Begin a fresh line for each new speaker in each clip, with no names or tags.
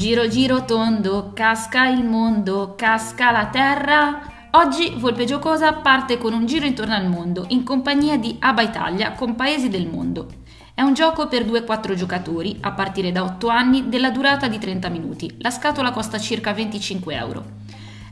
Giro giro tondo, casca il mondo, casca la terra. Oggi Volpe Giocosa parte con un giro intorno al mondo in compagnia di Aba Italia con paesi del mondo. È un gioco per 2-4 giocatori a partire da 8 anni della durata di 30 minuti. La scatola costa circa 25 euro.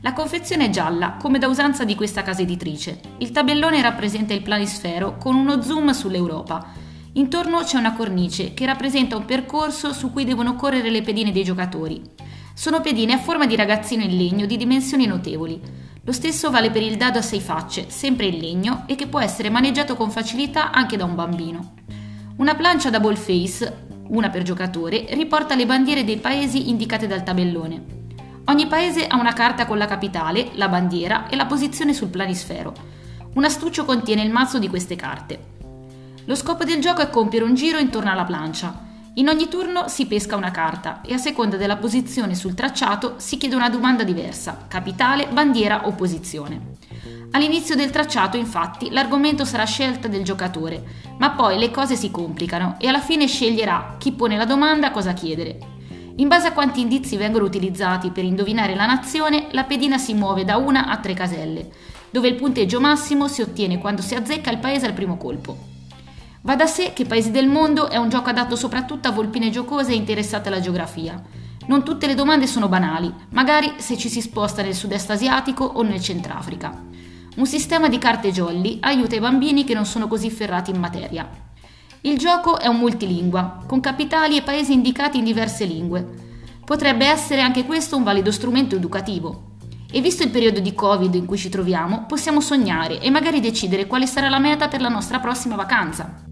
La confezione è gialla, come da usanza di questa casa editrice. Il tabellone rappresenta il planisfero con uno zoom sull'Europa Intorno c'è una cornice che rappresenta un percorso su cui devono correre le pedine dei giocatori. Sono pedine a forma di ragazzino in legno di dimensioni notevoli. Lo stesso vale per il dado a sei facce, sempre in legno e che può essere maneggiato con facilità anche da un bambino. Una plancia double face, una per giocatore, riporta le bandiere dei paesi indicate dal tabellone. Ogni paese ha una carta con la capitale, la bandiera e la posizione sul planisfero. Un astuccio contiene il mazzo di queste carte. Lo scopo del gioco è compiere un giro intorno alla plancia. In ogni turno si pesca una carta e a seconda della posizione sul tracciato si chiede una domanda diversa, capitale, bandiera o posizione. All'inizio del tracciato, infatti, l'argomento sarà scelta del giocatore, ma poi le cose si complicano e alla fine sceglierà chi pone la domanda cosa chiedere. In base a quanti indizi vengono utilizzati per indovinare la nazione, la pedina si muove da una a tre caselle, dove il punteggio massimo si ottiene quando si azzecca il paese al primo colpo. Va da sé che Paesi del Mondo è un gioco adatto soprattutto a volpine giocose e interessate alla geografia. Non tutte le domande sono banali, magari se ci si sposta nel sud-est asiatico o nel Centrafrica. Un sistema di carte jolly aiuta i bambini che non sono così ferrati in materia. Il gioco è un multilingua, con capitali e paesi indicati in diverse lingue. Potrebbe essere anche questo un valido strumento educativo. E visto il periodo di Covid in cui ci troviamo, possiamo sognare e magari decidere quale sarà la meta per la nostra prossima vacanza.